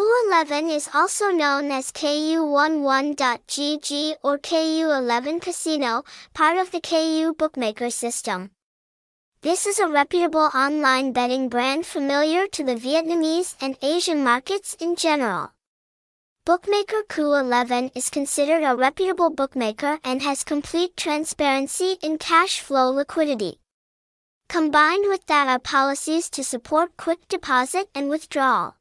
Ku11 is also known as KU11.GG or KU11 Casino, part of the KU Bookmaker system. This is a reputable online betting brand familiar to the Vietnamese and Asian markets in general. Bookmaker Ku11 is considered a reputable bookmaker and has complete transparency in cash flow liquidity. Combined with that are policies to support quick deposit and withdrawal.